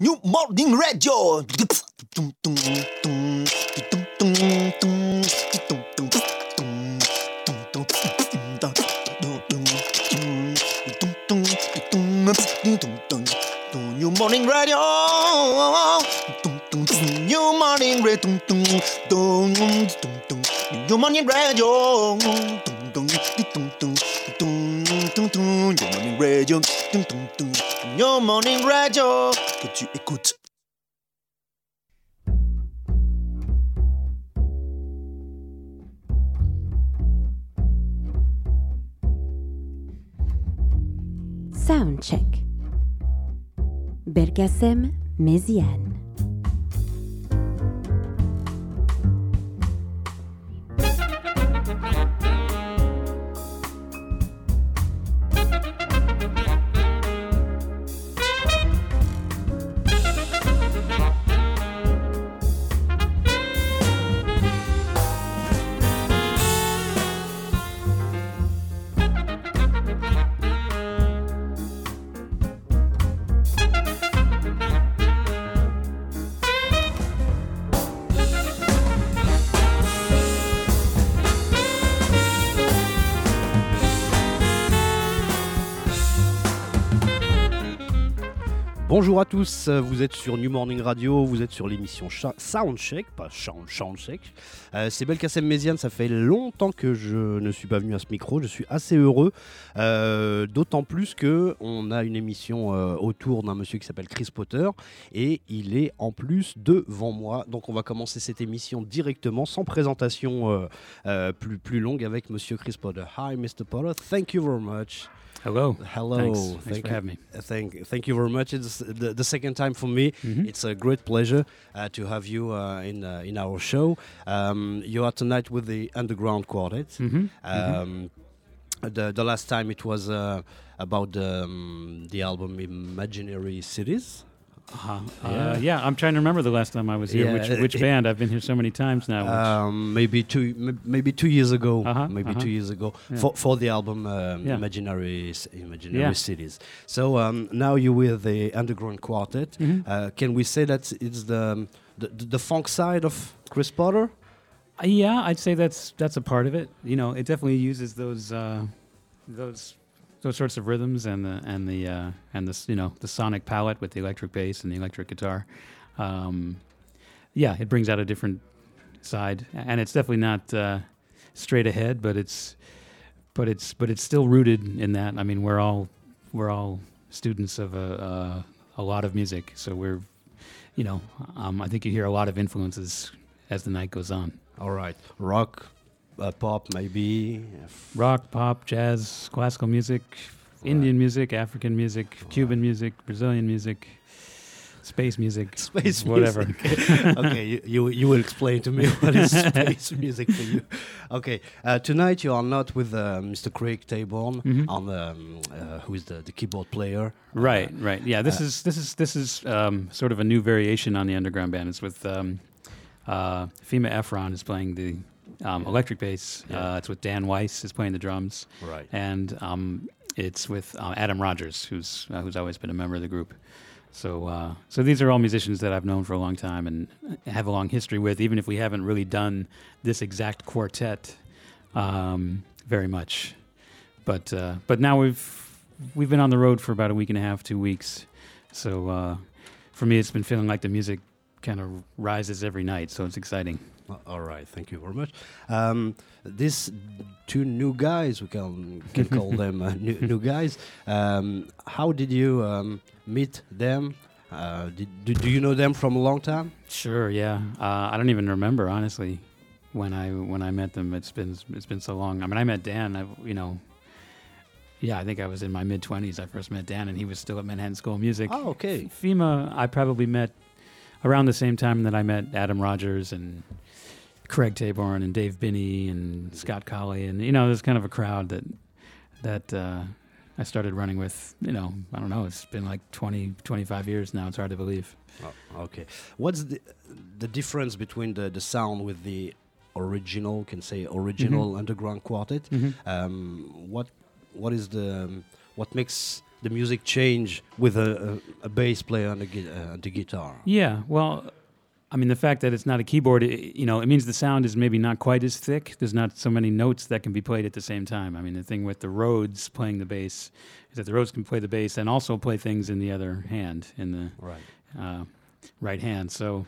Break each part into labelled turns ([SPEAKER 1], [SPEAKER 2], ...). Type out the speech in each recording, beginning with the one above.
[SPEAKER 1] New Morning Radio. New Morning Radio. New Morning Radio. New Morning Radio. New Morning Radio. New Morning Radio. Que tu écoutes.
[SPEAKER 2] Soundcheck. Belkacem Méziane.
[SPEAKER 3] Bonjour à tous, vous êtes sur New Morning Radio, vous êtes sur l'émission Soundcheck, pas Sound- Soundcheck. Euh, c'est Belkacem Méziane, ça fait longtemps que je ne suis pas venu à ce micro, je suis assez heureux, euh, d'autant plus que on a une émission euh, autour d'un monsieur qui s'appelle Chris Potter et il est en plus devant moi. Donc on va commencer cette émission directement, sans présentation euh, plus, plus longue avec monsieur Chris Potter. Hi Mr. Potter, thank you very much.
[SPEAKER 4] Hello.
[SPEAKER 3] Hello,
[SPEAKER 4] Thanks. Thanks
[SPEAKER 3] thank
[SPEAKER 4] for
[SPEAKER 3] you.
[SPEAKER 4] having me.
[SPEAKER 3] Thank, thank you very much. It's the, the second time for me.
[SPEAKER 4] Mhm.
[SPEAKER 3] It's a great pleasure uh, to have you uh, in uh, in our show. Um, you are tonight with the Underground Quartet.
[SPEAKER 4] Mhm.
[SPEAKER 3] Um, the the last time it was uh, about the, um, the album Imaginary Cities.
[SPEAKER 4] Uh-huh.
[SPEAKER 3] Yeah.
[SPEAKER 4] Uh, yeah, I'm trying to remember the last time I was here.
[SPEAKER 3] Yeah,
[SPEAKER 4] which
[SPEAKER 3] uh,
[SPEAKER 4] which
[SPEAKER 3] it-
[SPEAKER 4] band? I've been here so many times now. which-
[SPEAKER 3] Um, maybe two maybe two years ago.
[SPEAKER 4] Uh-huh,
[SPEAKER 3] maybe
[SPEAKER 4] uh-huh.
[SPEAKER 3] two years ago
[SPEAKER 4] Yeah.
[SPEAKER 3] for for the album um. Imaginary Imaginary. Cities. So um, now you're with the Underground Quartet.
[SPEAKER 4] Mhm.
[SPEAKER 3] Uh, can we say that it's the, um, the the the funk side of Chris Potter?
[SPEAKER 4] Uh, yeah, I'd say that's that's a part of it. You know, it definitely uses those uh, those those sorts of rhythms and the and the uh, and this you know the sonic palette with the electric bass and the electric guitar. Um, yeah, it brings out a different side, and it's definitely not uh, straight ahead, but it's but it's but it's still rooted in that. I mean, we're all we're all students of a a, a lot of music, so we're you know um, I think you hear a lot of influences as the night goes on.
[SPEAKER 3] All right, rock, uh, pop, maybe.
[SPEAKER 4] rock, pop, jazz, classical music, Indian music, African music, Cuban music, Brazilian music, space music,
[SPEAKER 3] Space
[SPEAKER 4] whatever.
[SPEAKER 3] music. okay, you, you you will explain to me what is space music for you. Okay, uh, tonight you are not with uh, Mr. Craig Taborn,
[SPEAKER 4] Mhm.
[SPEAKER 3] on um, uh, who is the, the keyboard player.
[SPEAKER 4] Right,
[SPEAKER 3] Uh,
[SPEAKER 4] right. Yeah, this
[SPEAKER 3] uh,
[SPEAKER 4] is this is this is um, sort of a new variation on the underground band. It's with um, uh, Fima Ephron is playing the um, electric bass.
[SPEAKER 3] Yeah.
[SPEAKER 4] Uh, it's with Dan Weiss is playing the drums,
[SPEAKER 3] right.
[SPEAKER 4] and um, it's with uh, Adam Rogers, who's uh, who's always been a member of the group. So, uh, so these are all musicians that I've known for a long time and have a long history with, even if we haven't really done this exact quartet um, very much. But uh, but now we've we've been on the road for about a week and a half, two weeks. So uh, for me, it's been feeling like the music kind of rises every night. So it's exciting.
[SPEAKER 3] All right, thank you very much. Um, these two new guys, we can can call them uh, new, new guys. Um, how did you um, meet them? Uh, did, do, do you know them from a long time?
[SPEAKER 4] Sure, yeah. Uh, I don't even remember honestly when I when I met them. It's been it's been so long. I mean, I met Dan. I you know, yeah, I think I was in my mid twenties. I first met Dan, and he was still at Manhattan School of Music.
[SPEAKER 3] Oh, okay.
[SPEAKER 4] Fima, I probably met around the same time that I met Adam Rogers and Craig Taborn and Dave Binney and Scott Colley, and you know, there's kind of a crowd that that uh, I started running with. You know, I don't know. It's been like 20, 25 years now. It's hard to believe.
[SPEAKER 3] Oh, okay. What's the the difference between the, the sound with the original, can say original underground quartet?
[SPEAKER 4] Mhm.
[SPEAKER 3] Um, what what is the um, what makes the music change with a, a, a bass player and a, uh, the guitar.
[SPEAKER 4] Yeah, well, I mean, the fact that it's not a keyboard, it, you know, it means the sound is maybe not quite as thick. There's not so many notes that can be played at the same time. I mean, the thing with the Rhodes playing the bass is that the Rhodes can play the bass and also play things in the other hand, in the
[SPEAKER 3] Right.
[SPEAKER 4] uh, right hand. So,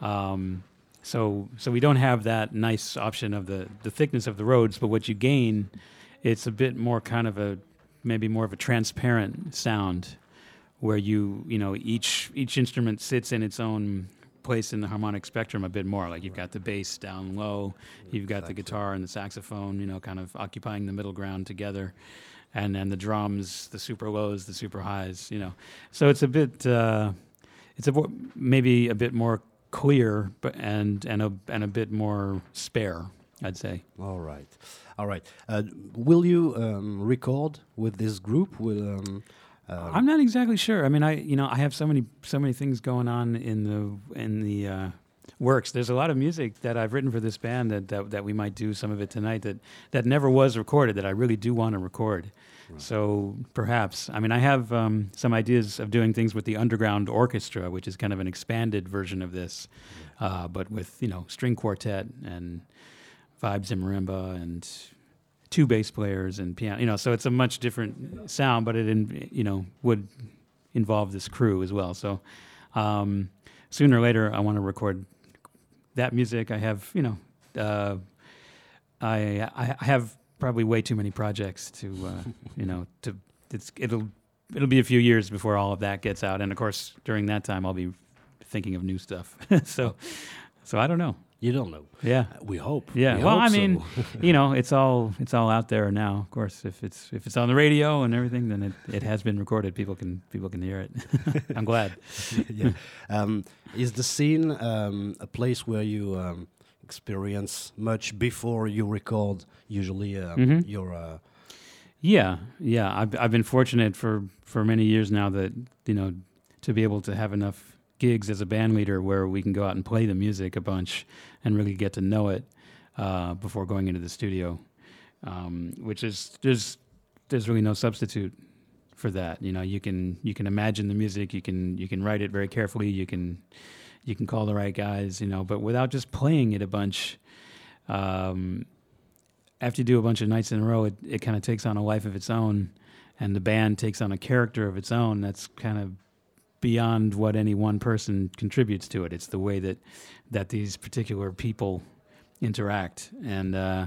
[SPEAKER 4] um, so, so we don't have that nice option of the the thickness of the Rhodes, but what you gain, it's a bit more kind of a maybe more of a transparent sound, where you you know each each instrument sits in its own place in the harmonic spectrum a bit more. Like you've got the bass down low, you've got the guitar and the saxophone, you know, kind of occupying the middle ground together, and then the drums, the super lows, the super highs, you know. So it's a bit, uh, it's a maybe a bit more clear, but and and a and a bit more spare, I'd say.
[SPEAKER 3] All right, all right. Uh, will you um, record with this group? Will um, uh,
[SPEAKER 4] I'm not exactly sure. I mean, I you know I have so many so many things going on in the in the uh, works. There's a lot of music that I've written for this band that, that that we might do some of it tonight that that never was recorded that I really do want to record.
[SPEAKER 3] Right.
[SPEAKER 4] So perhaps I mean I have um, some ideas of doing things with the Underground Orchestra, which is kind of an expanded version of this, uh, but with you know string quartet and vibes and marimba and two bass players and piano. You know, so it's a much different sound, but it in, you know would involve this crew as well. So um, sooner or later, I want to record that music. I have you know uh, I I I have probably way too many projects to uh, you know to it's it'll it'll be a few years before all of that gets out, and of course during that time I'll be thinking of new stuff. so so I don't know.
[SPEAKER 3] You don't know.
[SPEAKER 4] Yeah.
[SPEAKER 3] We hope.
[SPEAKER 4] Yeah,
[SPEAKER 3] We
[SPEAKER 4] well,
[SPEAKER 3] hope
[SPEAKER 4] I mean,
[SPEAKER 3] so.
[SPEAKER 4] you know, it's all it's all out there now. Of course, if it's if it's on the radio and everything, then it, it has been recorded. People can people can hear it. I'm glad.
[SPEAKER 3] yeah. Um, is the scene um, a place where you um, experience much before you record? Usually, um,
[SPEAKER 4] Mhm.
[SPEAKER 3] your uh,
[SPEAKER 4] Yeah, yeah. I've I've been fortunate for for many years now that you know to be able to have enough gigs as a band leader where we can go out and play the music a bunch and really get to know it uh, before going into the studio, um, which is there's there's really no substitute for that. You know, you can you can imagine the music, you can you can write it very carefully, you can you can call the right guys, you know, but without just playing it a bunch. Um, after you do a bunch of nights in a row, it, it kind of takes on a life of its own, and the band takes on a character of its own. That's kind of beyond what any one person contributes to it. It's the way that that these particular people interact, and uh,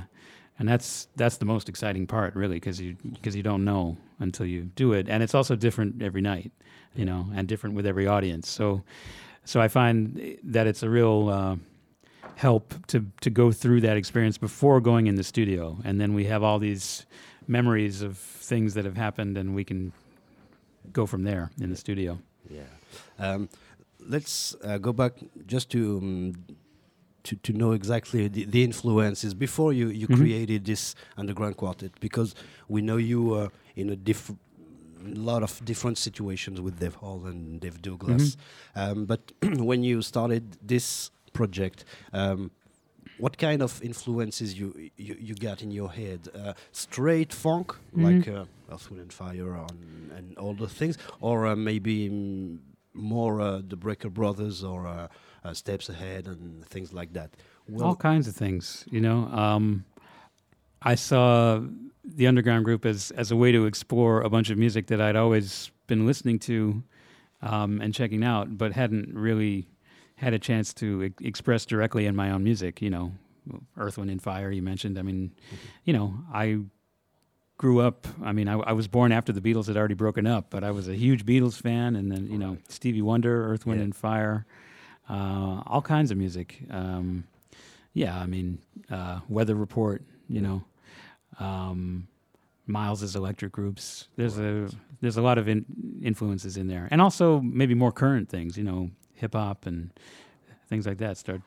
[SPEAKER 4] and that's that's the most exciting part, really, because you because you don't know until you do it, and it's also different every night, you know, and different with every audience. So so I find that it's a real. Uh, help to to go through that experience before going in the studio and then we have all these memories of things that have happened and we can go from there in the studio
[SPEAKER 3] yeah. Um, let's uh, go back just to. Um, to, to know exactly the, the influences before you, you
[SPEAKER 4] Mhm.
[SPEAKER 3] created this underground quartet because we know you uh, in a diff- lot of different situations with Dave Hall and Dave Douglas. Um, but when you started this project, um, what kind of influences you you, you got in your head? Uh, straight funk,
[SPEAKER 4] Mhm.
[SPEAKER 3] like uh, Earth, Wind and Fire, and, and all the things, or uh, maybe mm, more uh, the Brecker Brothers or uh, uh, Steps Ahead and things like that.
[SPEAKER 4] all kinds of things you know um, i saw the underground group as as a way to explore a bunch of music that i'd always been listening to um, and checking out but hadn't really had a chance to e- express directly in my own music you know earth wind and fire you mentioned. I mean you know i grew up i mean I, I was born after the beatles had already broken up but i was a huge beatles fan and then you know stevie wonder earth wind
[SPEAKER 3] Yeah.
[SPEAKER 4] and fire uh, all kinds of music. Um, yeah, I mean, uh, Weather Report, you know, um, Miles's electric groups. There's a there's a lot of in, influences in there, and also maybe more current things, you know, hip hop and things like that start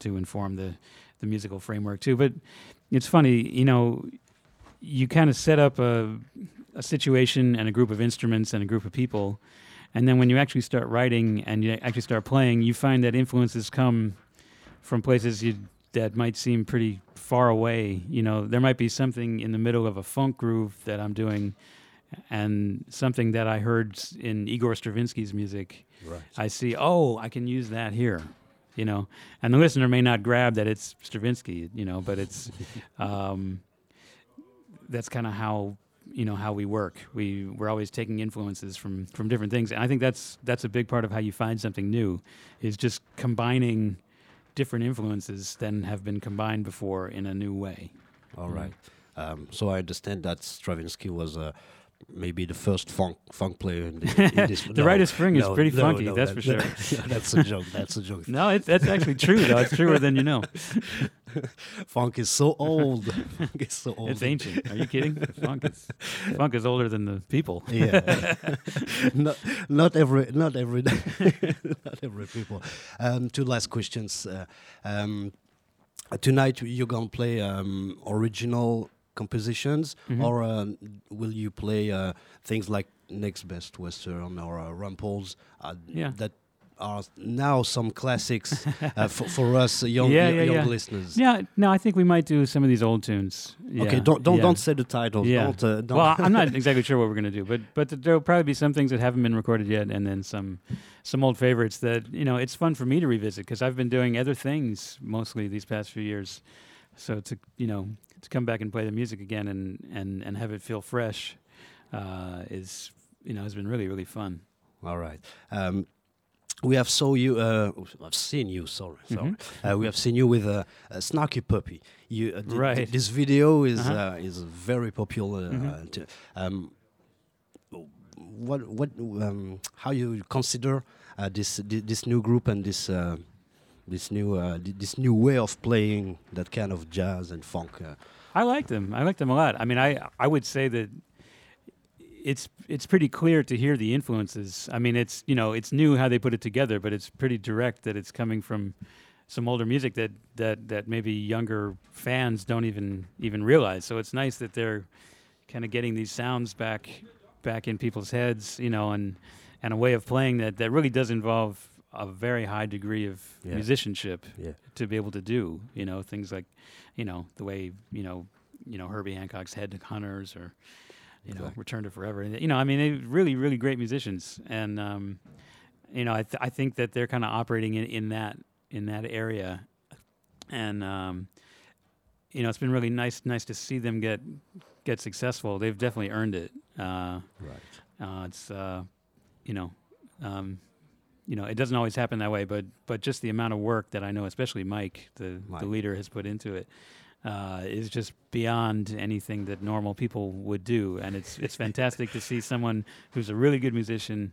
[SPEAKER 4] to inform the the musical framework too. But it's funny, you know, you kind of set up a a situation and a group of instruments and a group of people. And then when you actually start writing and you actually start playing, you find that influences come from places you that might seem pretty far away. You know, there might be something in the middle of a funk groove that I'm doing, and something that I heard in Igor Stravinsky's music,
[SPEAKER 3] Right.
[SPEAKER 4] I see, oh, I can use that here, you know. And the listener may not grab that it's Stravinsky, you know, but it's um, that's kind of how you know how we work. We we're always taking influences from from different things, and I think that's that's a big part of how you find something new, is just combining different influences than have been combined before in a new way.
[SPEAKER 3] All
[SPEAKER 4] Mm.
[SPEAKER 3] right. Um, so I understand that Stravinsky was uh, maybe the first funk funk player in, the, in this.
[SPEAKER 4] The Rite of Spring is pretty funky,
[SPEAKER 3] no,
[SPEAKER 4] that's
[SPEAKER 3] that-
[SPEAKER 4] for sure.
[SPEAKER 3] that's a joke. That's a joke.
[SPEAKER 4] No, it, that's actually true though. It's truer than you know.
[SPEAKER 3] Funk is so old. funk is so old.
[SPEAKER 4] It's ancient. Are you kidding? Funk is funk is older than the people.
[SPEAKER 3] yeah. not not every not every not every people. Um, two last questions. Uh, um, tonight you're gonna play um, original compositions,
[SPEAKER 4] Mhm.
[SPEAKER 3] or um, will you play uh, things like Next Best Western or uh, Rumples uh,
[SPEAKER 4] Yeah.
[SPEAKER 3] that are now some classics uh, for, for us young,
[SPEAKER 4] Yeah,
[SPEAKER 3] young,
[SPEAKER 4] yeah,
[SPEAKER 3] young
[SPEAKER 4] yeah.
[SPEAKER 3] listeners?
[SPEAKER 4] Yeah, no, I think we might do some of these old tunes.
[SPEAKER 3] Okay, don't don't don't say the titles.
[SPEAKER 4] Yeah.
[SPEAKER 3] Don't, uh, don't
[SPEAKER 4] Well, I'm not exactly sure what we're going to do, but but there'll probably be some things that haven't been recorded yet, and then some some old favorites that you know it's fun for me to revisit because I've been doing other things mostly these past few years. So to you know to come back and play the music again and and and have it feel fresh uh, is you know has been really really fun.
[SPEAKER 3] All right. Um, we have saw you. Uh, I've seen you. Sorry, sorry.
[SPEAKER 4] Mhm.
[SPEAKER 3] Uh, we have seen you with a, a snarky puppy. You uh, th-
[SPEAKER 4] Right.
[SPEAKER 3] this video is
[SPEAKER 4] Uh-huh.
[SPEAKER 3] uh, is very popular. Uh,
[SPEAKER 4] Mhm.
[SPEAKER 3] to, um, what what um, how you consider uh, this thi- this new group and this uh, this new uh, this new way of playing that kind of jazz and funk? Uh,
[SPEAKER 4] I like them. I like them a lot. I mean, I I would say that it's it's pretty clear to hear the influences. I mean, it's you know it's new how they put it together, but it's pretty direct that it's coming from some older music that that that maybe younger fans don't even even realize. So it's nice that they're kind of getting these sounds back back in people's heads, you know, and and a way of playing that that really does involve a very high degree of
[SPEAKER 3] Yeah.
[SPEAKER 4] musicianship
[SPEAKER 3] yeah.
[SPEAKER 4] to be able to do. You know, things like, you know, the way you know, you know Herbie Hancock's Head to Hunters or, you know, Return to Forever. And, You know, I mean, they're really, really great musicians, and um, you know, I th- I think that they're kind of operating in, in that in that area, and um, you know, it's been really nice nice to see them get get successful. They've definitely earned it. Uh,
[SPEAKER 3] Right.
[SPEAKER 4] uh, it's uh, you know, um, you know, it doesn't always happen that way, but but just the amount of work that I know, especially Mike, the
[SPEAKER 3] Mike.
[SPEAKER 4] the leader, has put into it, uh, is just beyond anything that normal people would do, and it's it's fantastic to see someone who's a really good musician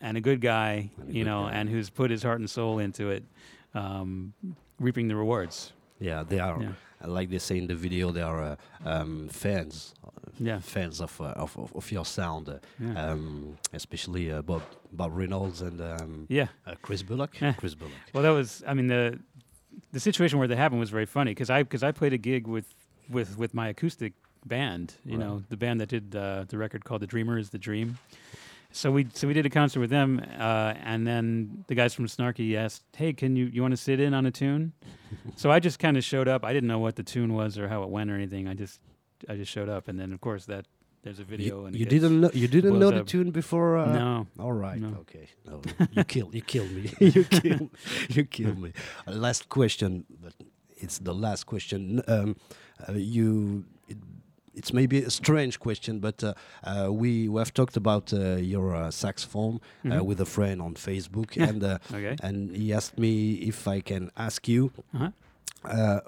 [SPEAKER 4] and a good guy,
[SPEAKER 3] a
[SPEAKER 4] you
[SPEAKER 3] good
[SPEAKER 4] know,
[SPEAKER 3] guy.
[SPEAKER 4] and who's put his heart and soul into it, um, reaping the rewards.
[SPEAKER 3] Yeah, they are.
[SPEAKER 4] Yeah.
[SPEAKER 3] Like they say in the video, they are uh, um, fans.
[SPEAKER 4] Yeah.
[SPEAKER 3] fans of, uh, of of of your sound. Uh,
[SPEAKER 4] Yeah.
[SPEAKER 3] um, especially uh, Bob Bob Reynolds and um,
[SPEAKER 4] yeah.
[SPEAKER 3] uh, Chris Bullock.
[SPEAKER 4] Yeah.
[SPEAKER 3] Chris Bullock.
[SPEAKER 4] Well, that was. I mean, the the situation where that happened was very funny because I because I played a gig with with with my acoustic band. You
[SPEAKER 3] Right.
[SPEAKER 4] know, the band that did uh, the record called "The Dreamer Is the Dream." So we so we did a concert with them, uh, and then the guys from Snarky asked, "Hey, can you you want to sit in on a tune?" so I just kind of showed up. I didn't know what the tune was or how it went or anything. I just I just showed up, and then of course that there's a video
[SPEAKER 3] You,
[SPEAKER 4] and
[SPEAKER 3] you didn't know you didn't know the
[SPEAKER 4] up.
[SPEAKER 3] tune before. Uh,
[SPEAKER 4] no.
[SPEAKER 3] All right.
[SPEAKER 4] No.
[SPEAKER 3] Okay. No, you kill you kill me. you kill you kill me. Last question, but it's the last question. Um, uh, you. It, it's maybe a strange question, but uh, uh, we, we have talked about uh, your uh, saxophone uh,
[SPEAKER 4] Mhm.
[SPEAKER 3] with a friend on Facebook, and uh,
[SPEAKER 4] Okay.
[SPEAKER 3] and he asked me if I can ask you
[SPEAKER 4] Uh-huh.
[SPEAKER 3] uh,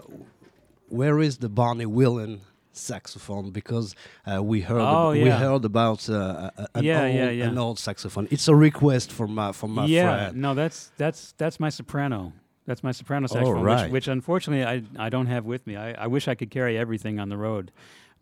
[SPEAKER 3] where is the Barney Wilen saxophone? Because uh, we heard
[SPEAKER 4] Oh,
[SPEAKER 3] we
[SPEAKER 4] yeah.
[SPEAKER 3] heard about uh, an,
[SPEAKER 4] Yeah,
[SPEAKER 3] old,
[SPEAKER 4] yeah,
[SPEAKER 3] an old saxophone. It's a request from my from my
[SPEAKER 4] yeah,
[SPEAKER 3] friend.
[SPEAKER 4] no, that's that's that's my soprano. That's my soprano
[SPEAKER 3] Oh,
[SPEAKER 4] saxophone,
[SPEAKER 3] right.
[SPEAKER 4] which, which unfortunately I I don't have with me. I, I wish I could carry everything on the road,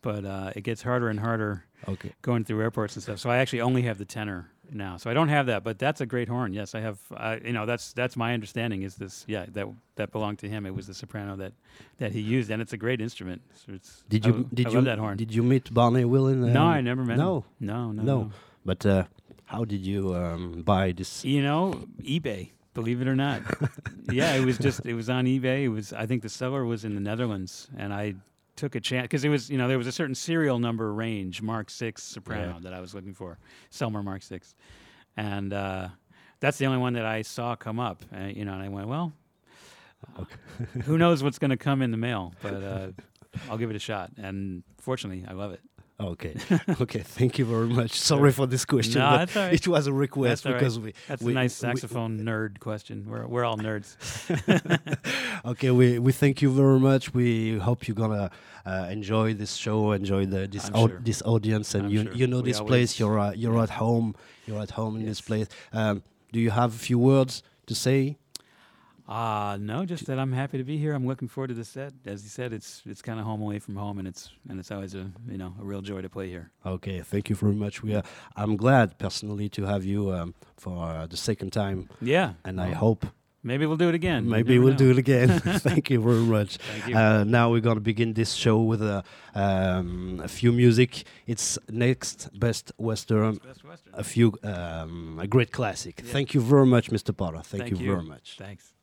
[SPEAKER 4] but uh, it gets harder and harder
[SPEAKER 3] Okay,
[SPEAKER 4] going through airports and stuff. So I actually only have the tenor now. So I don't have that, but that's a great horn. Yes, I have. Uh, you know, that's that's my understanding. Is this? Yeah, that that belonged to him. It was the soprano that that he used, and it's a great instrument. So it's,
[SPEAKER 3] did you
[SPEAKER 4] l-
[SPEAKER 3] did
[SPEAKER 4] I
[SPEAKER 3] you
[SPEAKER 4] love that horn?
[SPEAKER 3] did you meet Barney Wilen?
[SPEAKER 4] no,
[SPEAKER 3] um,
[SPEAKER 4] I never met
[SPEAKER 3] no.
[SPEAKER 4] him. No, no,
[SPEAKER 3] No.
[SPEAKER 4] no.
[SPEAKER 3] But uh, how did you um, buy this?
[SPEAKER 4] You know, eBay. Believe it or not, yeah, it was just it was on eBay. It was I think the seller was in the Netherlands, and I took a chance because it was you know there was a certain serial number range Mark Six soprano that I was looking for, Selmer Mark Six, and uh, that's the only one that I saw come up. Uh, you know, and I went, well, who knows what's going to come in the mail, but uh, I'll give it a shot. And fortunately, I love it.
[SPEAKER 3] Okay, okay. Thank you very much. Sorry for this question,
[SPEAKER 4] No,
[SPEAKER 3] but
[SPEAKER 4] that's all right.
[SPEAKER 3] it was a request
[SPEAKER 4] That's right.
[SPEAKER 3] because we.
[SPEAKER 4] That's
[SPEAKER 3] we,
[SPEAKER 4] a nice
[SPEAKER 3] we-
[SPEAKER 4] saxophone nerd question. We're we're all nerds.
[SPEAKER 3] okay, we, we thank you very much. We hope you're gonna uh, enjoy this show, enjoy the this au-
[SPEAKER 4] sure.
[SPEAKER 3] this audience, and
[SPEAKER 4] I'm
[SPEAKER 3] you
[SPEAKER 4] sure.
[SPEAKER 3] you know
[SPEAKER 4] We
[SPEAKER 3] this place. You're uh, you're at home. You're at home in this place. Um, do you have a few words to say?
[SPEAKER 4] Ah, no, just that I'm happy to be here. I'm looking forward to the set. As you said, it's it's kind of home away from home, and it's and it's always a you know a real joy to play here.
[SPEAKER 3] Okay, thank you very much. We are, I'm glad personally to have you um, for uh, the second time,
[SPEAKER 4] Yeah,
[SPEAKER 3] and I hope
[SPEAKER 4] maybe we'll do it again.
[SPEAKER 3] Maybe we'll
[SPEAKER 4] know.
[SPEAKER 3] do it again. thank you very much.
[SPEAKER 4] Thank you.
[SPEAKER 3] Uh, now we're gonna begin this show with a, um, a few music. It's next best western,
[SPEAKER 4] Best Western.
[SPEAKER 3] a few um, a great classic.
[SPEAKER 4] Yeah.
[SPEAKER 3] Thank you very much, Mr. Potter. Thank,
[SPEAKER 4] Thank
[SPEAKER 3] you,
[SPEAKER 4] you.
[SPEAKER 3] very much.
[SPEAKER 4] Thanks.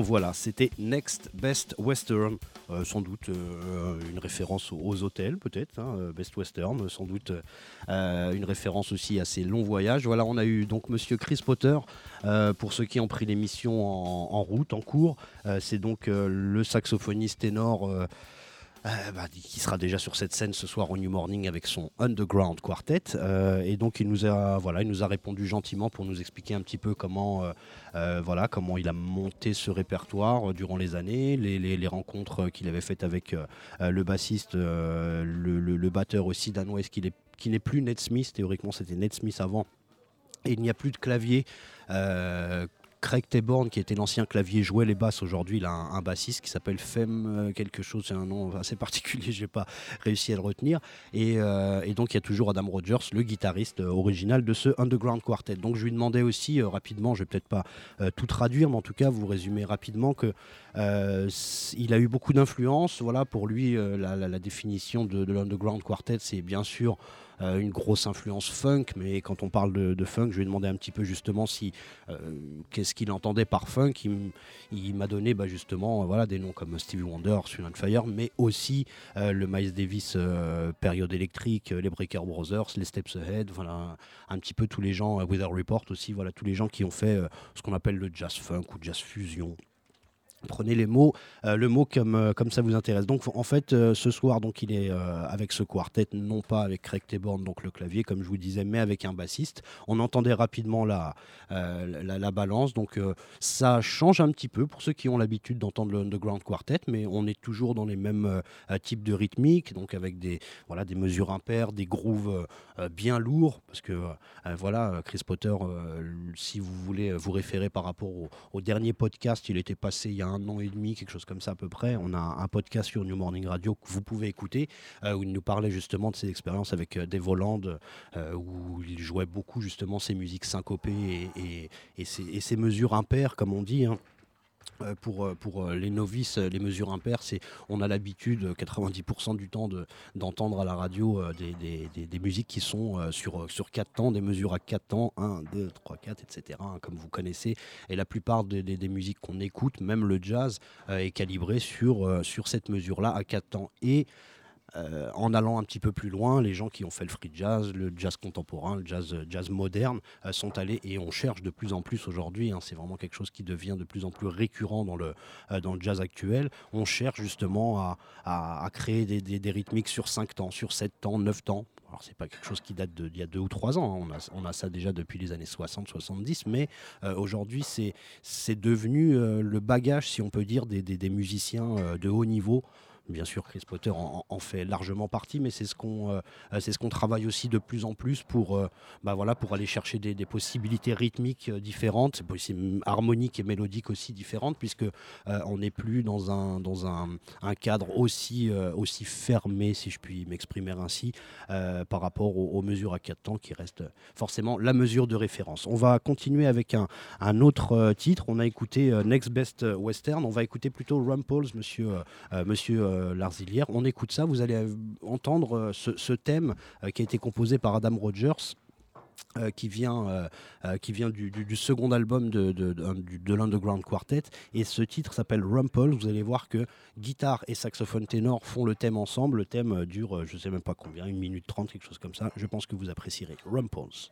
[SPEAKER 3] Voilà, c'était Next Best Western, Euh, sans doute euh, une référence aux, hôtels peut-être, hein, euh, Best Western, sans doute une référence aussi à ces longs voyages. Voilà, on a eu donc Monsieur Chris Potter, pour ceux qui ont pris l'émission en, en route, en cours, c'est donc le saxophoniste ténor. Euh, bah, qui sera déjà sur cette scène ce soir au New Morning avec son Underground Quartet. Euh, et donc il nous a voilà, il nous a répondu gentiment pour nous expliquer un petit peu comment euh, voilà comment il a monté ce répertoire durant les années, les, les- rencontres qu'il avait faites avec le bassiste, le, le- batteur aussi danois, qui n'est qui n'est plus Ned Smith. Théoriquement c'était Ned Smith avant. Et il n'y a plus de clavier. Craig Taborn, qui était l'ancien clavier, jouait les basses. Aujourd'hui, il a un, bassiste qui s'appelle Fem euh, quelque chose. C'est un nom assez particulier, j'ai pas réussi à le retenir. Et, euh, et donc, il y a toujours Adam Rogers, le guitariste euh, original de ce Underground Quartet. Donc, je lui demandais aussi rapidement, je vais peut-être pas tout traduire, mais en tout cas, vous résumer rapidement que il a eu beaucoup d'influence. Voilà, pour lui, la, définition de l'Underground Quartet, c'est bien sûr euh, une grosse influence funk, mais quand on parle de, funk, je lui ai demandé un petit peu justement si euh, qu'est-ce qu'il entendait par funk. Il, m'a donné bah, justement euh, des noms comme Stevie Wonder, Swing Fire, mais aussi le Miles Davis période électrique, les Breaker Brothers, les Steps Ahead, voilà, un, petit peu tous les gens, Weather Report aussi, voilà, tous les gens qui ont fait ce qu'on appelle le jazz funk ou jazz fusion. Prenez les mots, euh, le mot comme, euh, comme ça vous intéresse. Donc en fait, euh, ce soir, donc il est avec ce quartet, non pas avec Craig Taborn, donc le clavier, comme je vous disais, mais avec un bassiste. On entendait rapidement la, la, la balance, donc ça change un petit peu pour ceux qui ont l'habitude d'entendre le Underground Quartet, mais on est toujours dans les mêmes types de rythmiques, donc avec des, voilà, des mesures impaires, des grooves bien lourds, parce que voilà, Chris Potter, si vous voulez vous référer par rapport au, au dernier podcast, il était passé il y a un an et demi, quelque chose comme ça à peu près. On a un podcast sur New Morning Radio que vous pouvez écouter, euh, où il nous parlait justement de ses expériences avec euh, Dave Holland, euh, où il jouait beaucoup justement ses musiques syncopées et, et ses mesures impaires, comme on dit. hein. Euh, Pour, euh, euh, les novices, les mesures impaires, c'est on a l'habitude euh, 90% du temps de- d'entendre à la radio des, musiques qui sont sur, sur 4 temps, des mesures à 4 temps, 1, 2, 3, 4, etc., comme vous connaissez. Et la plupart des, musiques qu'on écoute, même le jazz, est calibré sur, cette mesure-là à 4 temps. Euh, en allant un petit peu plus loin, les gens qui ont fait le free jazz, le jazz contemporain, le jazz, euh, moderne, euh, sont allés et on cherche de plus en plus aujourd'hui. hein, c'est vraiment quelque chose qui devient de plus en plus récurrent dans le, dans le jazz actuel. On cherche justement à, à- créer des, des- rythmiques sur 5 temps, sur 7 temps, 9 temps. Alors, c'est pas quelque chose qui date d'il y a 2 ou 3 ans. hein, On, a, on a ça déjà depuis les années 60-70. Mais aujourd'hui, c'est devenu le bagage, si on peut dire, des, des- musiciens de haut niveau. Bien sûr, Chris Potter en, fait largement partie, mais c'est ce qu'on euh, ce travaille aussi de plus en plus pour, euh, bah voilà, pour aller chercher des, possibilités rythmiques euh, différentes, harmoniques et mélodiques aussi différentes, puisque on n'est plus dans un, dans un, cadre aussi, aussi fermé, si je puis m'exprimer ainsi, par rapport aux, mesures à 4 temps qui restent forcément la mesure de référence. On va continuer avec un, un autre titre. On a écouté Next Best Western. On va écouter plutôt Rumples, monsieur, monsieur euh, Larzilière. On écoute ça, vous allez euh, entendre euh, ce, thème qui a été composé par Adam Rogers. Qui vient, qui vient du, second album de, de, l'Underground Quartet. Et ce titre s'appelle Rumple. Vous allez voir que guitare et saxophone ténor font le thème ensemble. Le thème dure, je ne sais même pas combien, 1 minute 30, quelque chose comme ça. Je pense que vous apprécierez. Rumples.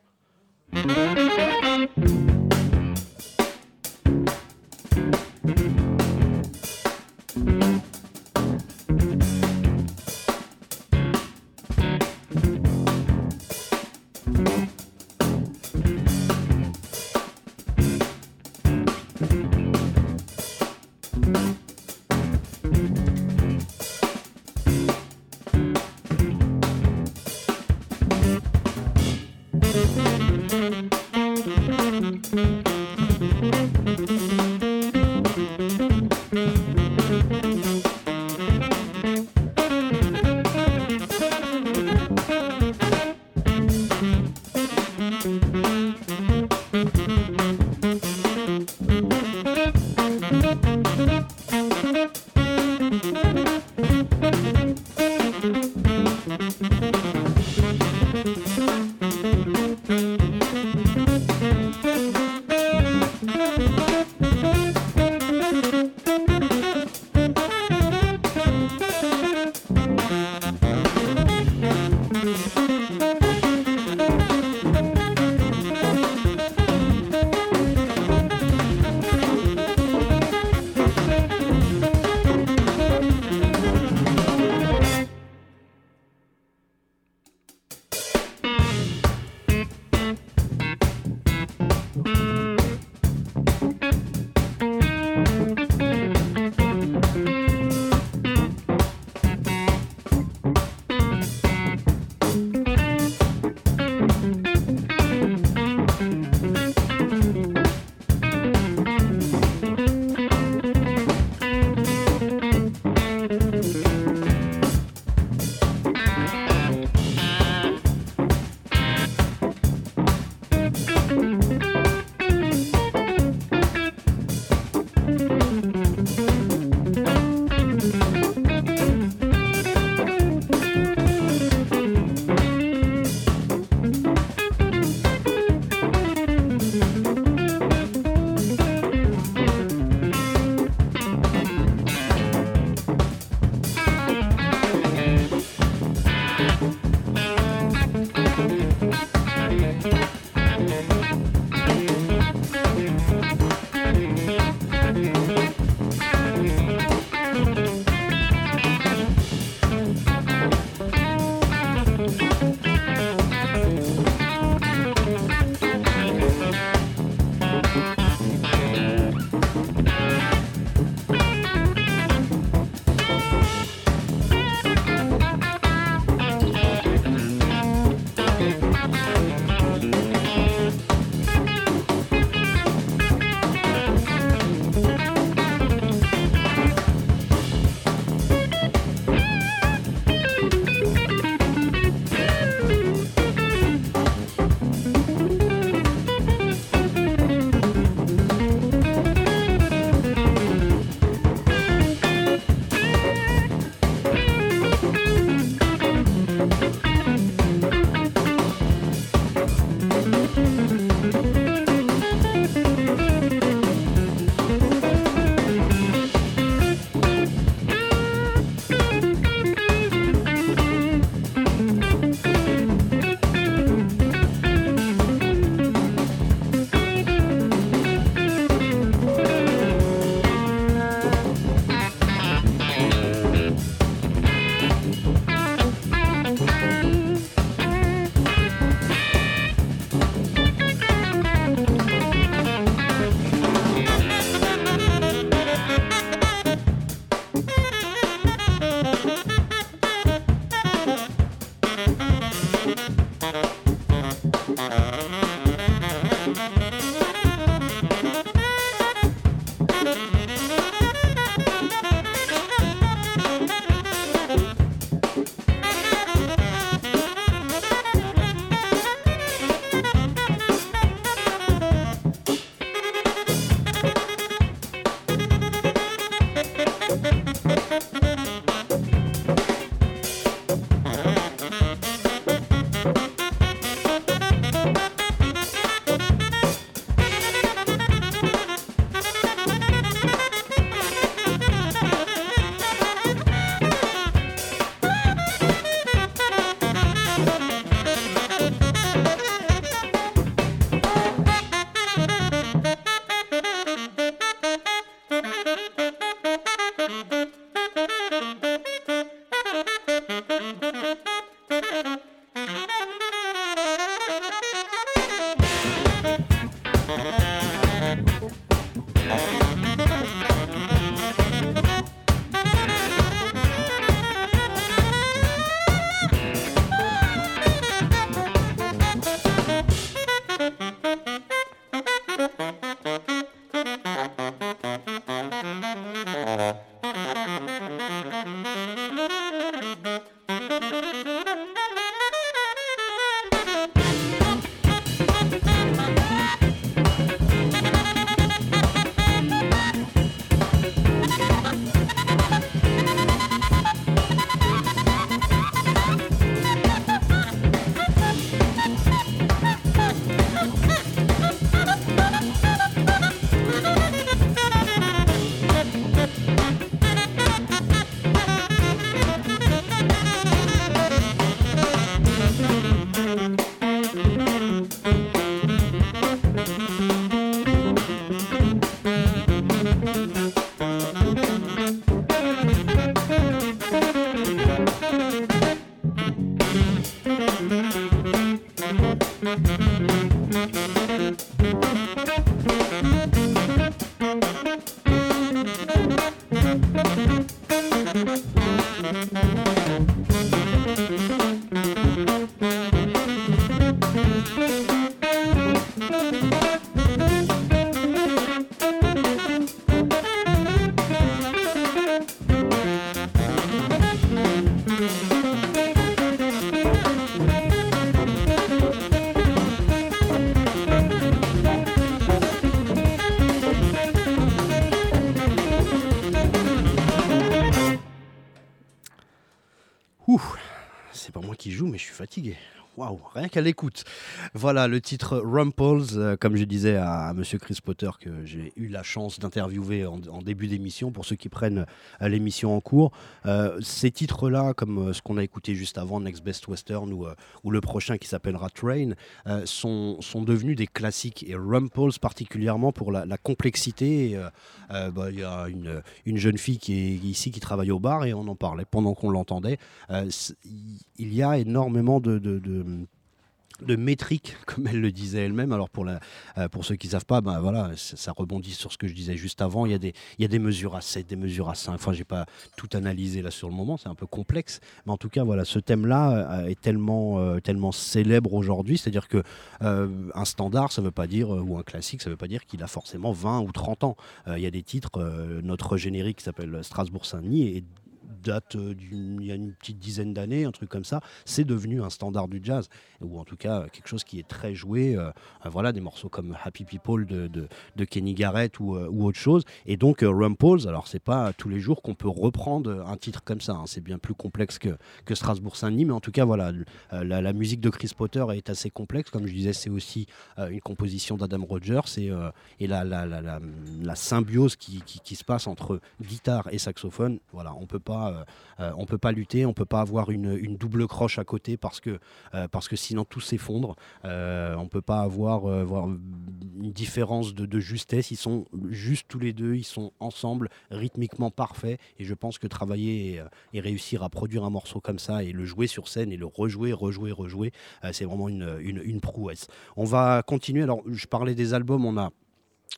[SPEAKER 3] Rien qu'à l'écoute. Voilà le titre Rumples, euh, comme je disais à, à Monsieur Chris Potter que j'ai eu la chance d'interviewer en, début d'émission pour ceux qui prennent euh, l'émission en cours. Euh, ces titres-là, comme ce qu'on a écouté juste avant, Next Best Western ou, le prochain qui s'appellera Train, sont, sont devenus des classiques et Rumples particulièrement pour la, complexité. bah, Il y a une, une jeune fille qui est ici qui travaille au bar et on en parlait pendant qu'on l'entendait. Il y a énormément de- de métriques, comme elle le disait elle-même. Alors pour, euh, pour ceux qui ne savent pas, ben voilà, ça, rebondit sur ce que je disais juste avant. Il y a des, il y a des mesures à 7, des mesures à 5. Enfin, j'ai pas tout analysé là sur le moment, c'est un peu complexe. Mais en tout cas, voilà, ce thème-là euh, est tellement, euh, tellement célèbre aujourd'hui. C'est-à-dire que un standard, ça veut pas dire, ou un classique, ça veut pas dire qu'il a forcément 20 ou 30 ans. Il y a des titres, notre générique s'appelle Strasbourg-Saint-Denis et date euh, d'une- il y a une petite dizaine d'années, un truc comme ça, c'est devenu un standard du jazz, ou en tout cas quelque chose qui est très joué. euh, euh, voilà, des morceaux comme Happy People de, de, Kenny Garrett ou, ou autre chose. Et donc Rumples, alors c'est pas tous les jours qu'on peut reprendre un titre comme ça, hein, c'est bien plus complexe que, que Strasbourg-Saint-Denis, mais en tout cas, voilà, la, musique de Chris Potter est assez complexe. Comme je disais, c'est aussi une composition d'Adam Rogers et, et la, la, la symbiose qui, qui, qui se passe entre guitare et saxophone. Voilà, on peut pas, euh, euh, on peut pas lutter, on peut pas avoir une, double croche à côté parce que, euh, parce que sinon tout s'effondre. Euh, on peut pas avoir, euh, une différence de, justesse. Ils sont juste tous les deux, ils sont ensemble, rythmiquement parfaits. Et je pense que travailler et, réussir à produire un morceau comme ça et le jouer sur scène et le rejouer, rejouer, rejouer, c'est vraiment une prouesse. On va continuer. Alors, je parlais des albums, on a.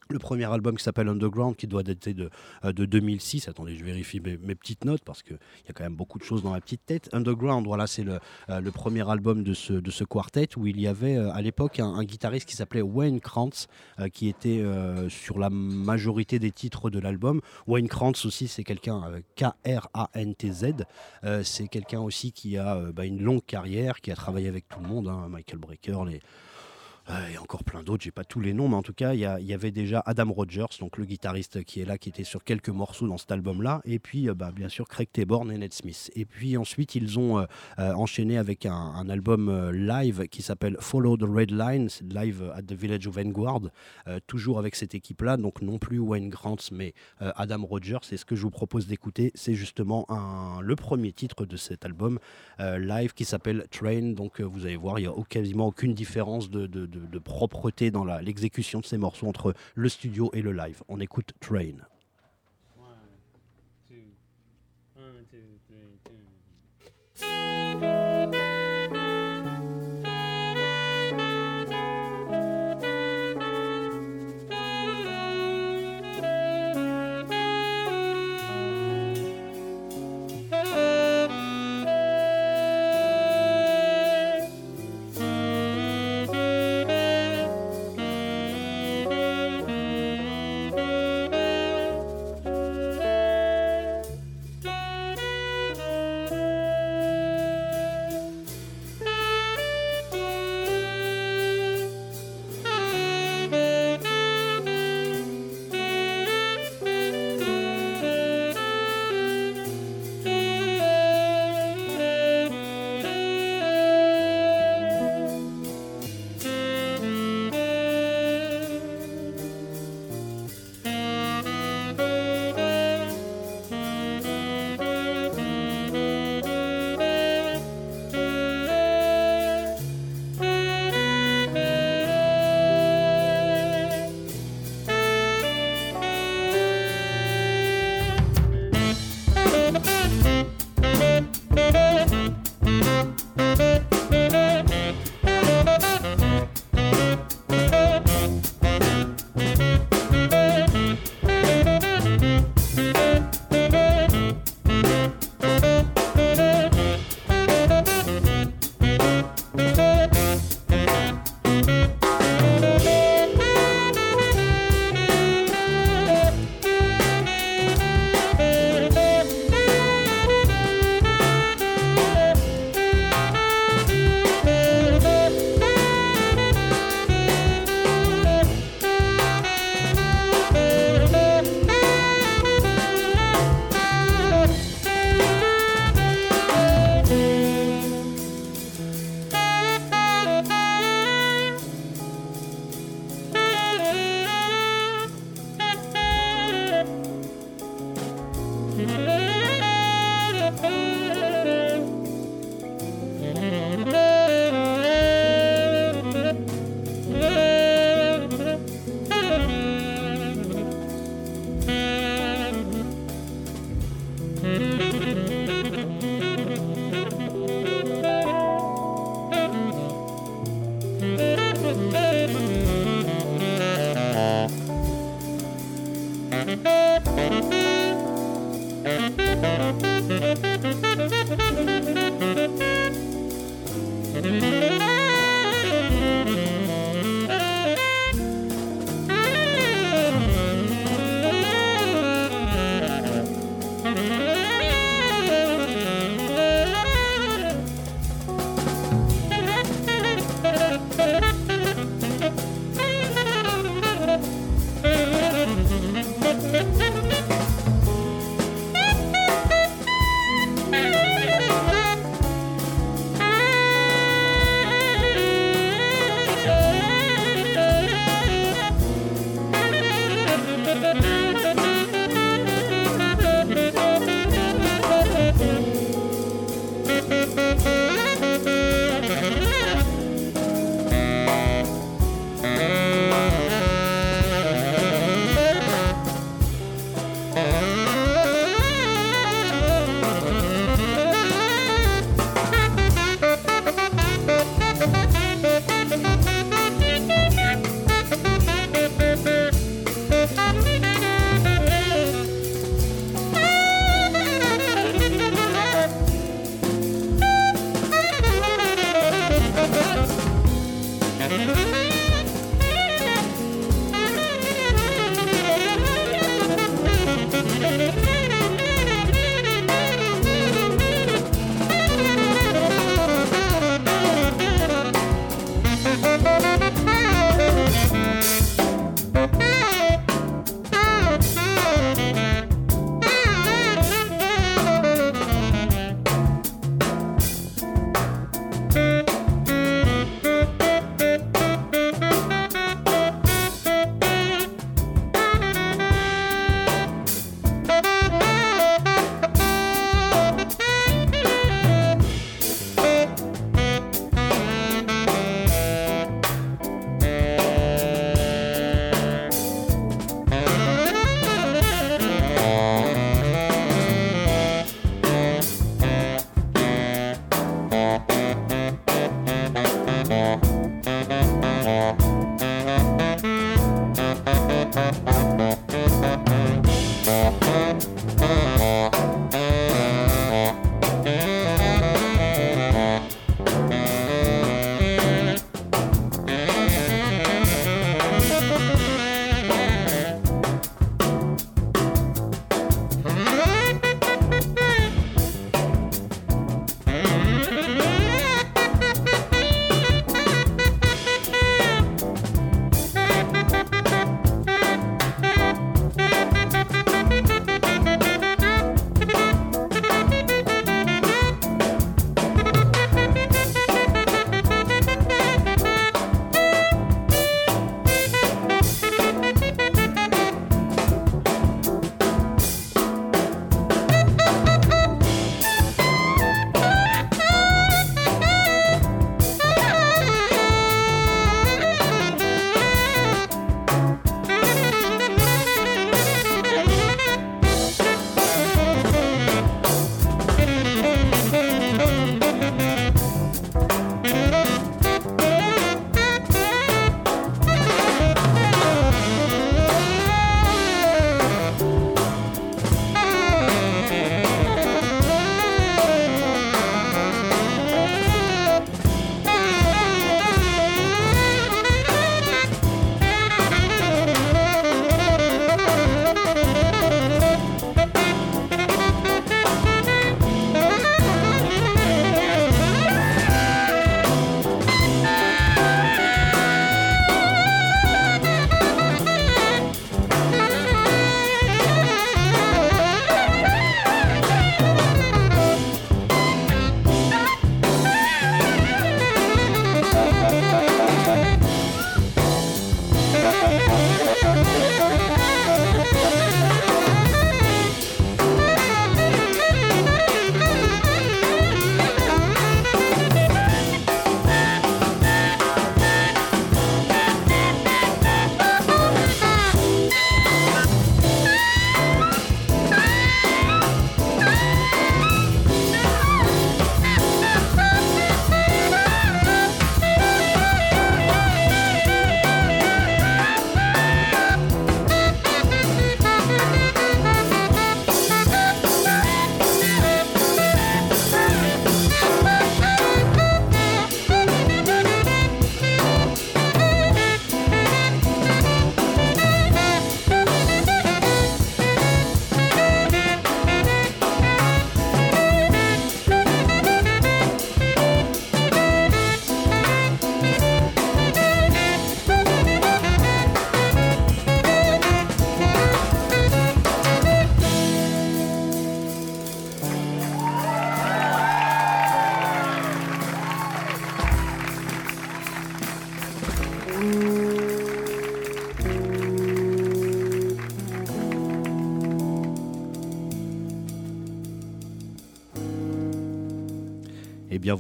[SPEAKER 3] Le premier album qui s'appelle Underground, qui doit dater de, euh, de 2006. Attendez, je vérifie mes, petites notes parce qu'il y a quand même beaucoup de choses dans ma petite tête. Underground, voilà, c'est le, euh, le premier album de ce, de ce quartet où il y avait euh, à l'époque un, guitariste qui s'appelait Wayne Krantz, qui était sur la majorité des titres de l'album. Wayne Krantz aussi, c'est quelqu'un, K-R-A-N-T-Z, c'est quelqu'un aussi qui a bah, une longue carrière, qui a travaillé avec tout le monde, hein, Michael Brecker, les, et encore plein d'autres, j'ai pas tous les noms, mais en tout cas, il y, avait déjà Adam Rogers, donc le guitariste qui est là, qui était sur quelques morceaux dans cet album-là, et puis euh, bah, bien sûr Craig Taborn et Ned Smith. Et puis ensuite, ils ont euh, euh, enchaîné avec un, album euh, live qui s'appelle Follow the Red Line, live at the Village of Vanguard, euh, toujours avec cette équipe-là, donc non plus Wayne Grant, mais euh, Adam Rogers. Et ce que je vous propose d'écouter, c'est justement le premier titre de cet album euh, live qui s'appelle Train. Donc euh, vous allez voir, il n'y a quasiment aucune différence de- de- propreté dans l'exécution de ces morceaux entre le studio et le live. On écoute Train.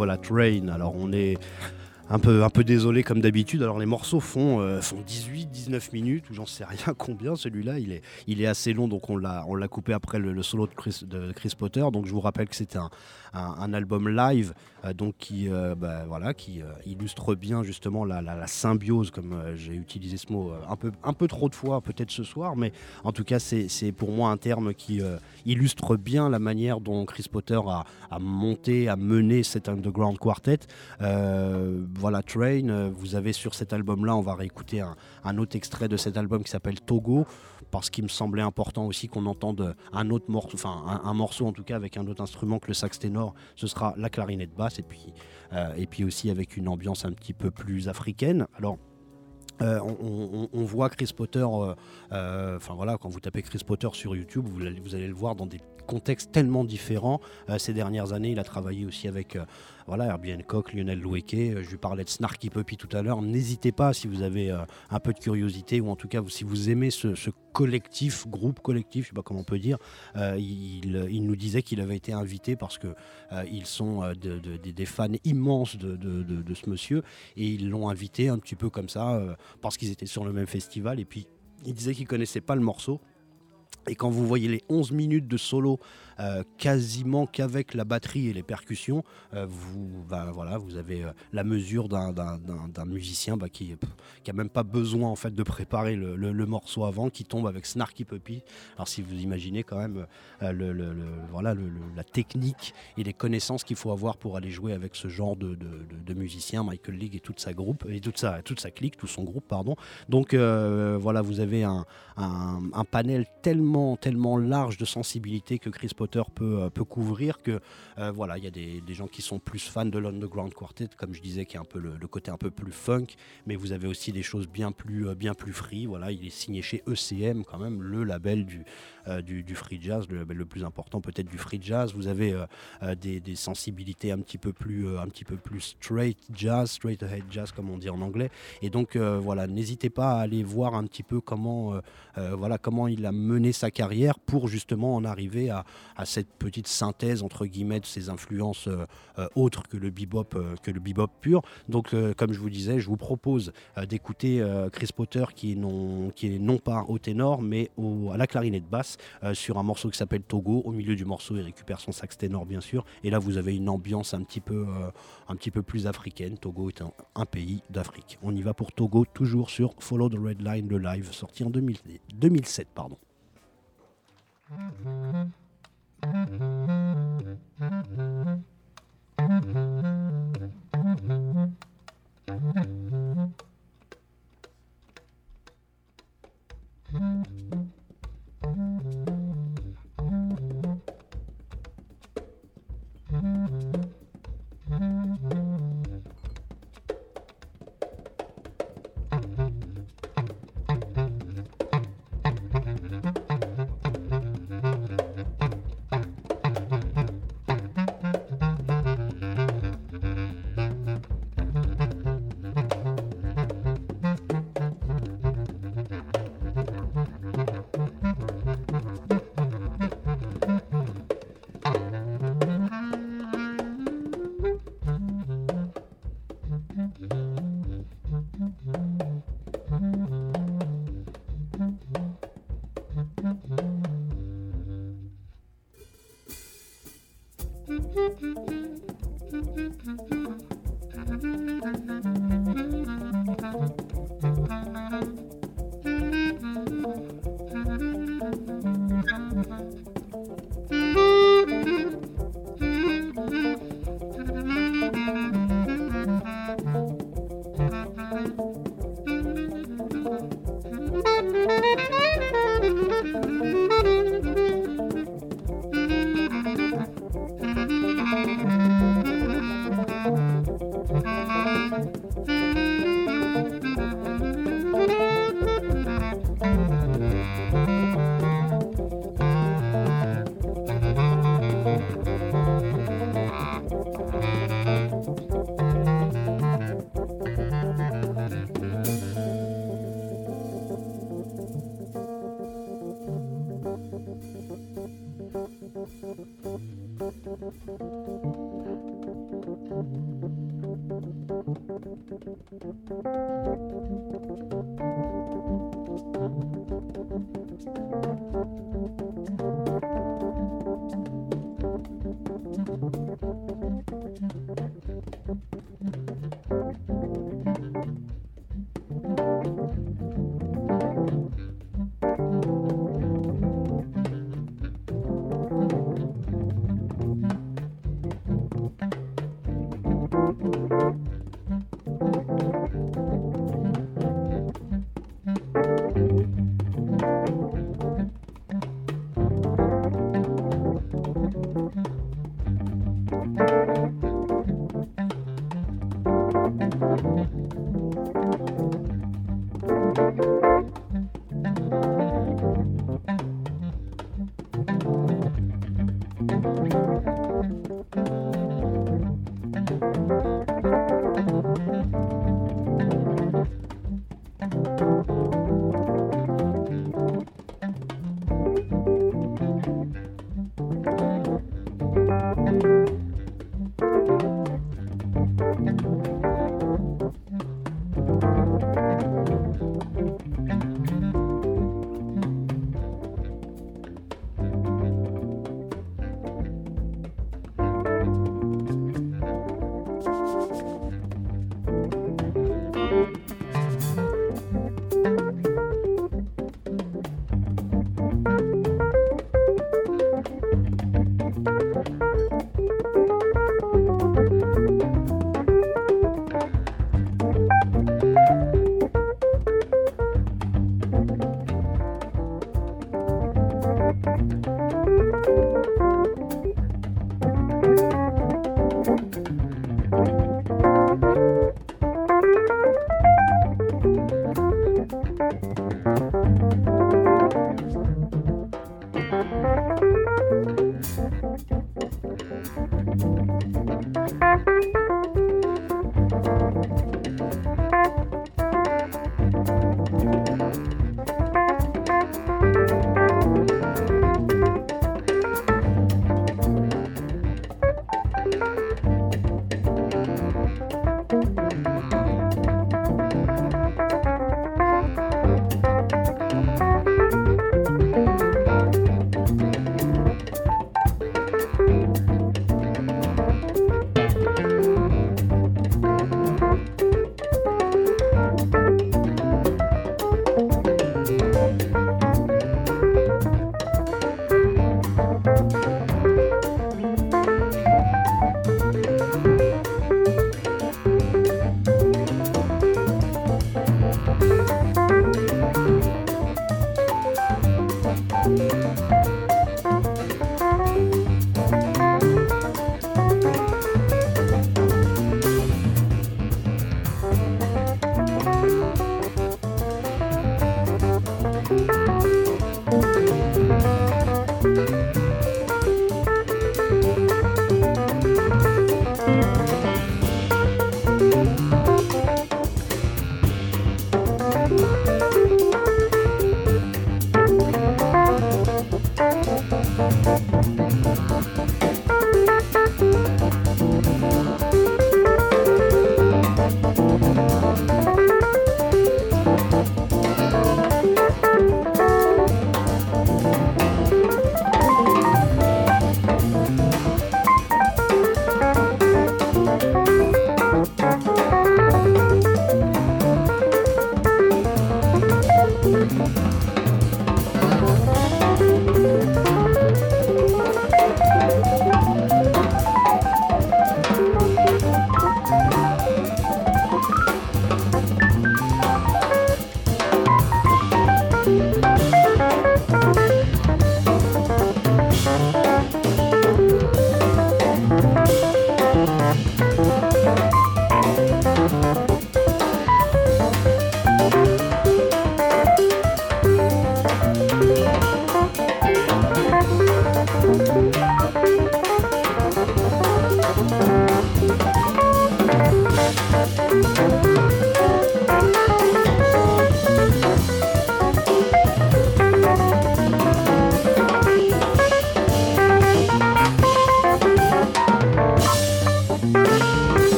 [SPEAKER 3] Bien voilà, Train. Alors on est un peu, un peu désolé comme d'habitude. Alors les morceaux font, euh, font 18-19 minutes ou j'en sais rien combien. Celui-là, il est, il est assez long, donc on l'a, coupé après le, solo de Chris, Potter. Donc je vous rappelle que c'était un, un, album live, euh, donc qui, euh, bah, voilà, qui euh, illustre bien justement la, la- symbiose, comme j'ai utilisé ce mot un peu, un peu trop de fois peut-être ce soir, mais en tout cas c'est, c'est pour moi un terme qui illustre bien la manière dont Chris Potter a, a monté, a mené cet underground quartet. Voilà, Train, vous avez sur cet album-là, on va réécouter un, un autre extrait de cet album qui s'appelle Togo, parce qu'il me semblait important aussi qu'on entende un autre morceau, enfin un, morceau en tout cas avec un autre instrument que le sax ténor, ce sera la clarinette basse, et puis, euh, et puis aussi avec une ambiance un petit peu plus africaine. Alors, euh, on, voit Chris Potter, euh, enfin voilà, quand vous tapez Chris Potter sur YouTube, vous allez, vous allez le voir dans des contextes tellement différents. Ces dernières années, il a travaillé aussi avec voilà, Herbie Hancock, Lionel Loueke. Euh, je lui parlais de Snarky Puppy tout à l'heure. N'hésitez pas si vous avez euh, un peu de curiosité ou en tout cas si vous aimez ce, collectif, groupe collectif, je sais pas comment on peut dire. euh, il, nous disait qu'il avait été invité parce que ils sont de- de- des- fans immenses de, ce monsieur et ils l'ont invité un petit peu comme ça parce qu'ils étaient sur le même festival et puis il disait qu'il connaissait pas le morceau. Et quand vous voyez les 11 minutes de solo, euh, quasiment qu'avec la batterie et les percussions, euh, vous, ben, voilà, vous avez euh, la mesure d'un- musicien bah, qui n'a même pas besoin en fait, de préparer le, morceau avant, qui tombe avec Snarky Puppy. Alors si vous imaginez quand même le, voilà, la technique et les connaissances qu'il faut avoir pour aller jouer avec ce genre de, de, de- musicien, Michael League et toute sa groupe, et toute sa, toute sa clique, tout son groupe, pardon. Donc voilà, vous avez un, un, un panel tellement, tellement large de sensibilité que Chris Potter peut, euh, peut couvrir que euh, voilà, il y a des, gens qui sont plus fans de l'Underground Quartet, comme je disais, qui est un peu le, côté un peu plus funk, mais vous avez aussi des choses bien plus, euh, bien plus free. Voilà, il est signé chez ECM quand même, le label du, du, free jazz, le label le plus important peut-être du free jazz. Vous avez des, sensibilités un petit peu plus, un petit peu plus straight jazz, straight ahead jazz comme on dit en anglais. Et donc voilà, n'hésitez pas à aller voir un petit peu comment, voilà, comment il a mené sa carrière pour justement en arriver à cette petite synthèse entre guillemets de ses influences euh, euh, autres que le bebop, euh, que le bebop pur. Donc comme je vous disais, je vous propose d'écouter Chris Potter qui est non, pas au ténor mais à la clarinette basse sur un morceau qui s'appelle Togo. Au milieu du morceau, il récupère son sax ténor bien sûr. Et là, vous avez une ambiance un petit peu, un petit peu plus africaine. Togo est un, pays d'Afrique. On y va pour Togo, toujours sur Follow the Red Line, le live, sorti en 2000 2007. Pardon. Mm-hmm.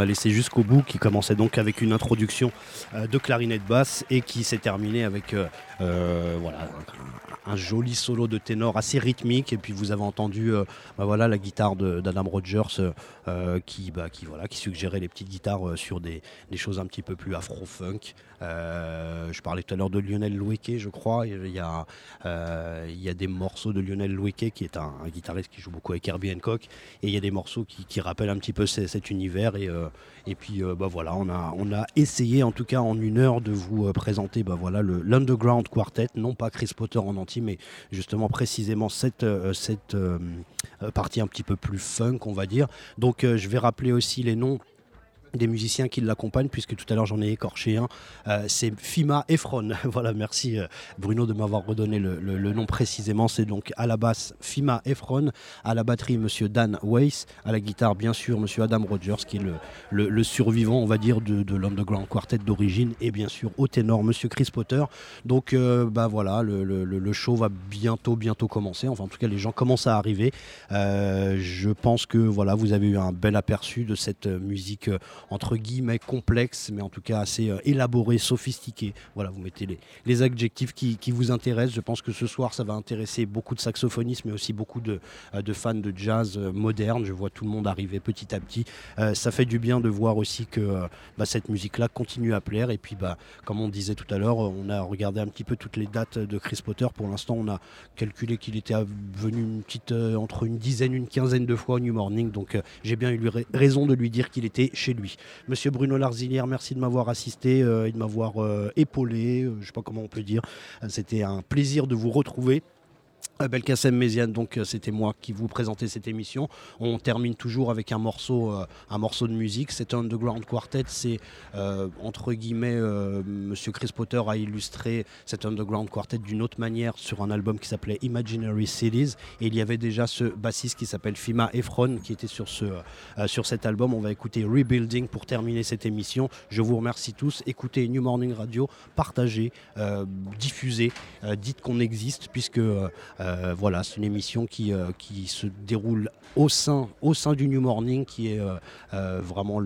[SPEAKER 3] Togo, qu'on a laissé jusqu'au bout, qui commençait donc avec une introduction euh, de clarinette basse et qui s'est terminée avec euh, euh, voilà, un, joli solo de ténor assez rythmique. Et puis vous avez entendu euh, bah voilà, la guitare d'Adam Rogers euh, euh, qui, bah, qui, voilà, qui suggérait les petites guitares sur des, des choses un petit peu plus afro-funk. Je parlais tout à l'heure de Lionel Loueke, je crois. Il y a, il y a des morceaux de Lionel Loueke, qui est un, guitariste qui joue beaucoup avec Herbie Hancock. Et il y a des morceaux qui, qui rappellent un petit peu ce- cet univers. Et, et puis bah voilà, on a, on a essayé en tout cas en une heure de vous présenter bah voilà, l'Underground Quartet, non pas Chris Potter en entier, mais justement précisément cette, euh, cette euh, euh, partie un petit peu plus funk, on va dire. Donc je vais rappeler aussi les noms des musiciens qui l'accompagnent, puisque tout à l'heure j'en ai écorché un. Euh, c'est Fima Efron. voilà, merci euh, Bruno de m'avoir redonné le, nom précisément. C'est donc à la basse Fima Efron, à la batterie Monsieur Dan Weiss, à la guitare bien sûr Monsieur Adam Rogers, qui est le, survivant, on va dire, de, de l'Underground Quartet d'origine, et bien sûr au ténor Monsieur Chris Potter. Donc euh, bah voilà, le, show va bientôt, bientôt commencer. Enfin en tout cas les gens commencent à arriver. Je pense que voilà, vous avez eu un bel aperçu de cette musique. Euh, entre guillemets complexe, mais en tout cas assez élaboré, sophistiqué. Voilà, vous mettez les, adjectifs qui, vous intéressent. Je pense que ce soir, ça va intéresser beaucoup de saxophonistes, mais aussi beaucoup de, de fans de jazz moderne. Je vois tout le monde arriver petit à petit. ça fait du bien de voir aussi que bah, cette musique-là continue à plaire. Et puis, bah, comme on disait tout à l'heure, on a regardé un petit peu toutes les dates de Chris Potter. Pour l'instant, on a calculé qu'il était venu une petite, entre une dizaine, une quinzaine de fois au New Morning. Donc, j'ai bien eu raison de lui dire qu'il était chez lui. Monsieur Bruno Larzilière, merci de m'avoir assisté euh, et de m'avoir euh, épaulé, euh, je ne sais pas comment on peut dire. C'était un plaisir de vous retrouver. Euh, Belkacem Méziane, donc euh, c'était moi qui vous présentais cette émission. On termine toujours avec un morceau, euh, de musique. C'est un Underground Quartet. C'est entre guillemets, Monsieur Chris Potter a illustré cet Underground Quartet d'une autre manière sur un album qui s'appelait Imaginary Cities. Et il y avait déjà ce bassiste qui s'appelle Fima Efron qui était sur, ce, sur cet album. On va écouter Rebuilding pour terminer cette émission. Je vous remercie tous. Écoutez New Morning Radio, partagez, diffusez, dites qu'on existe puisque euh, voilà, c'est une émission qui, euh, se déroule au sein, du New Morning, qui est euh, vraiment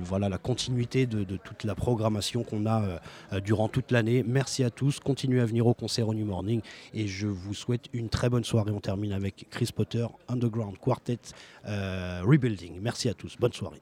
[SPEAKER 3] voilà, la continuité de, toute la programmation qu'on a durant toute l'année. Merci à tous, continuez à venir au concert au New Morning et je vous souhaite une très bonne soirée. On termine avec Chris Potter, Underground Quartet, Rebuilding. Merci à tous, bonne soirée.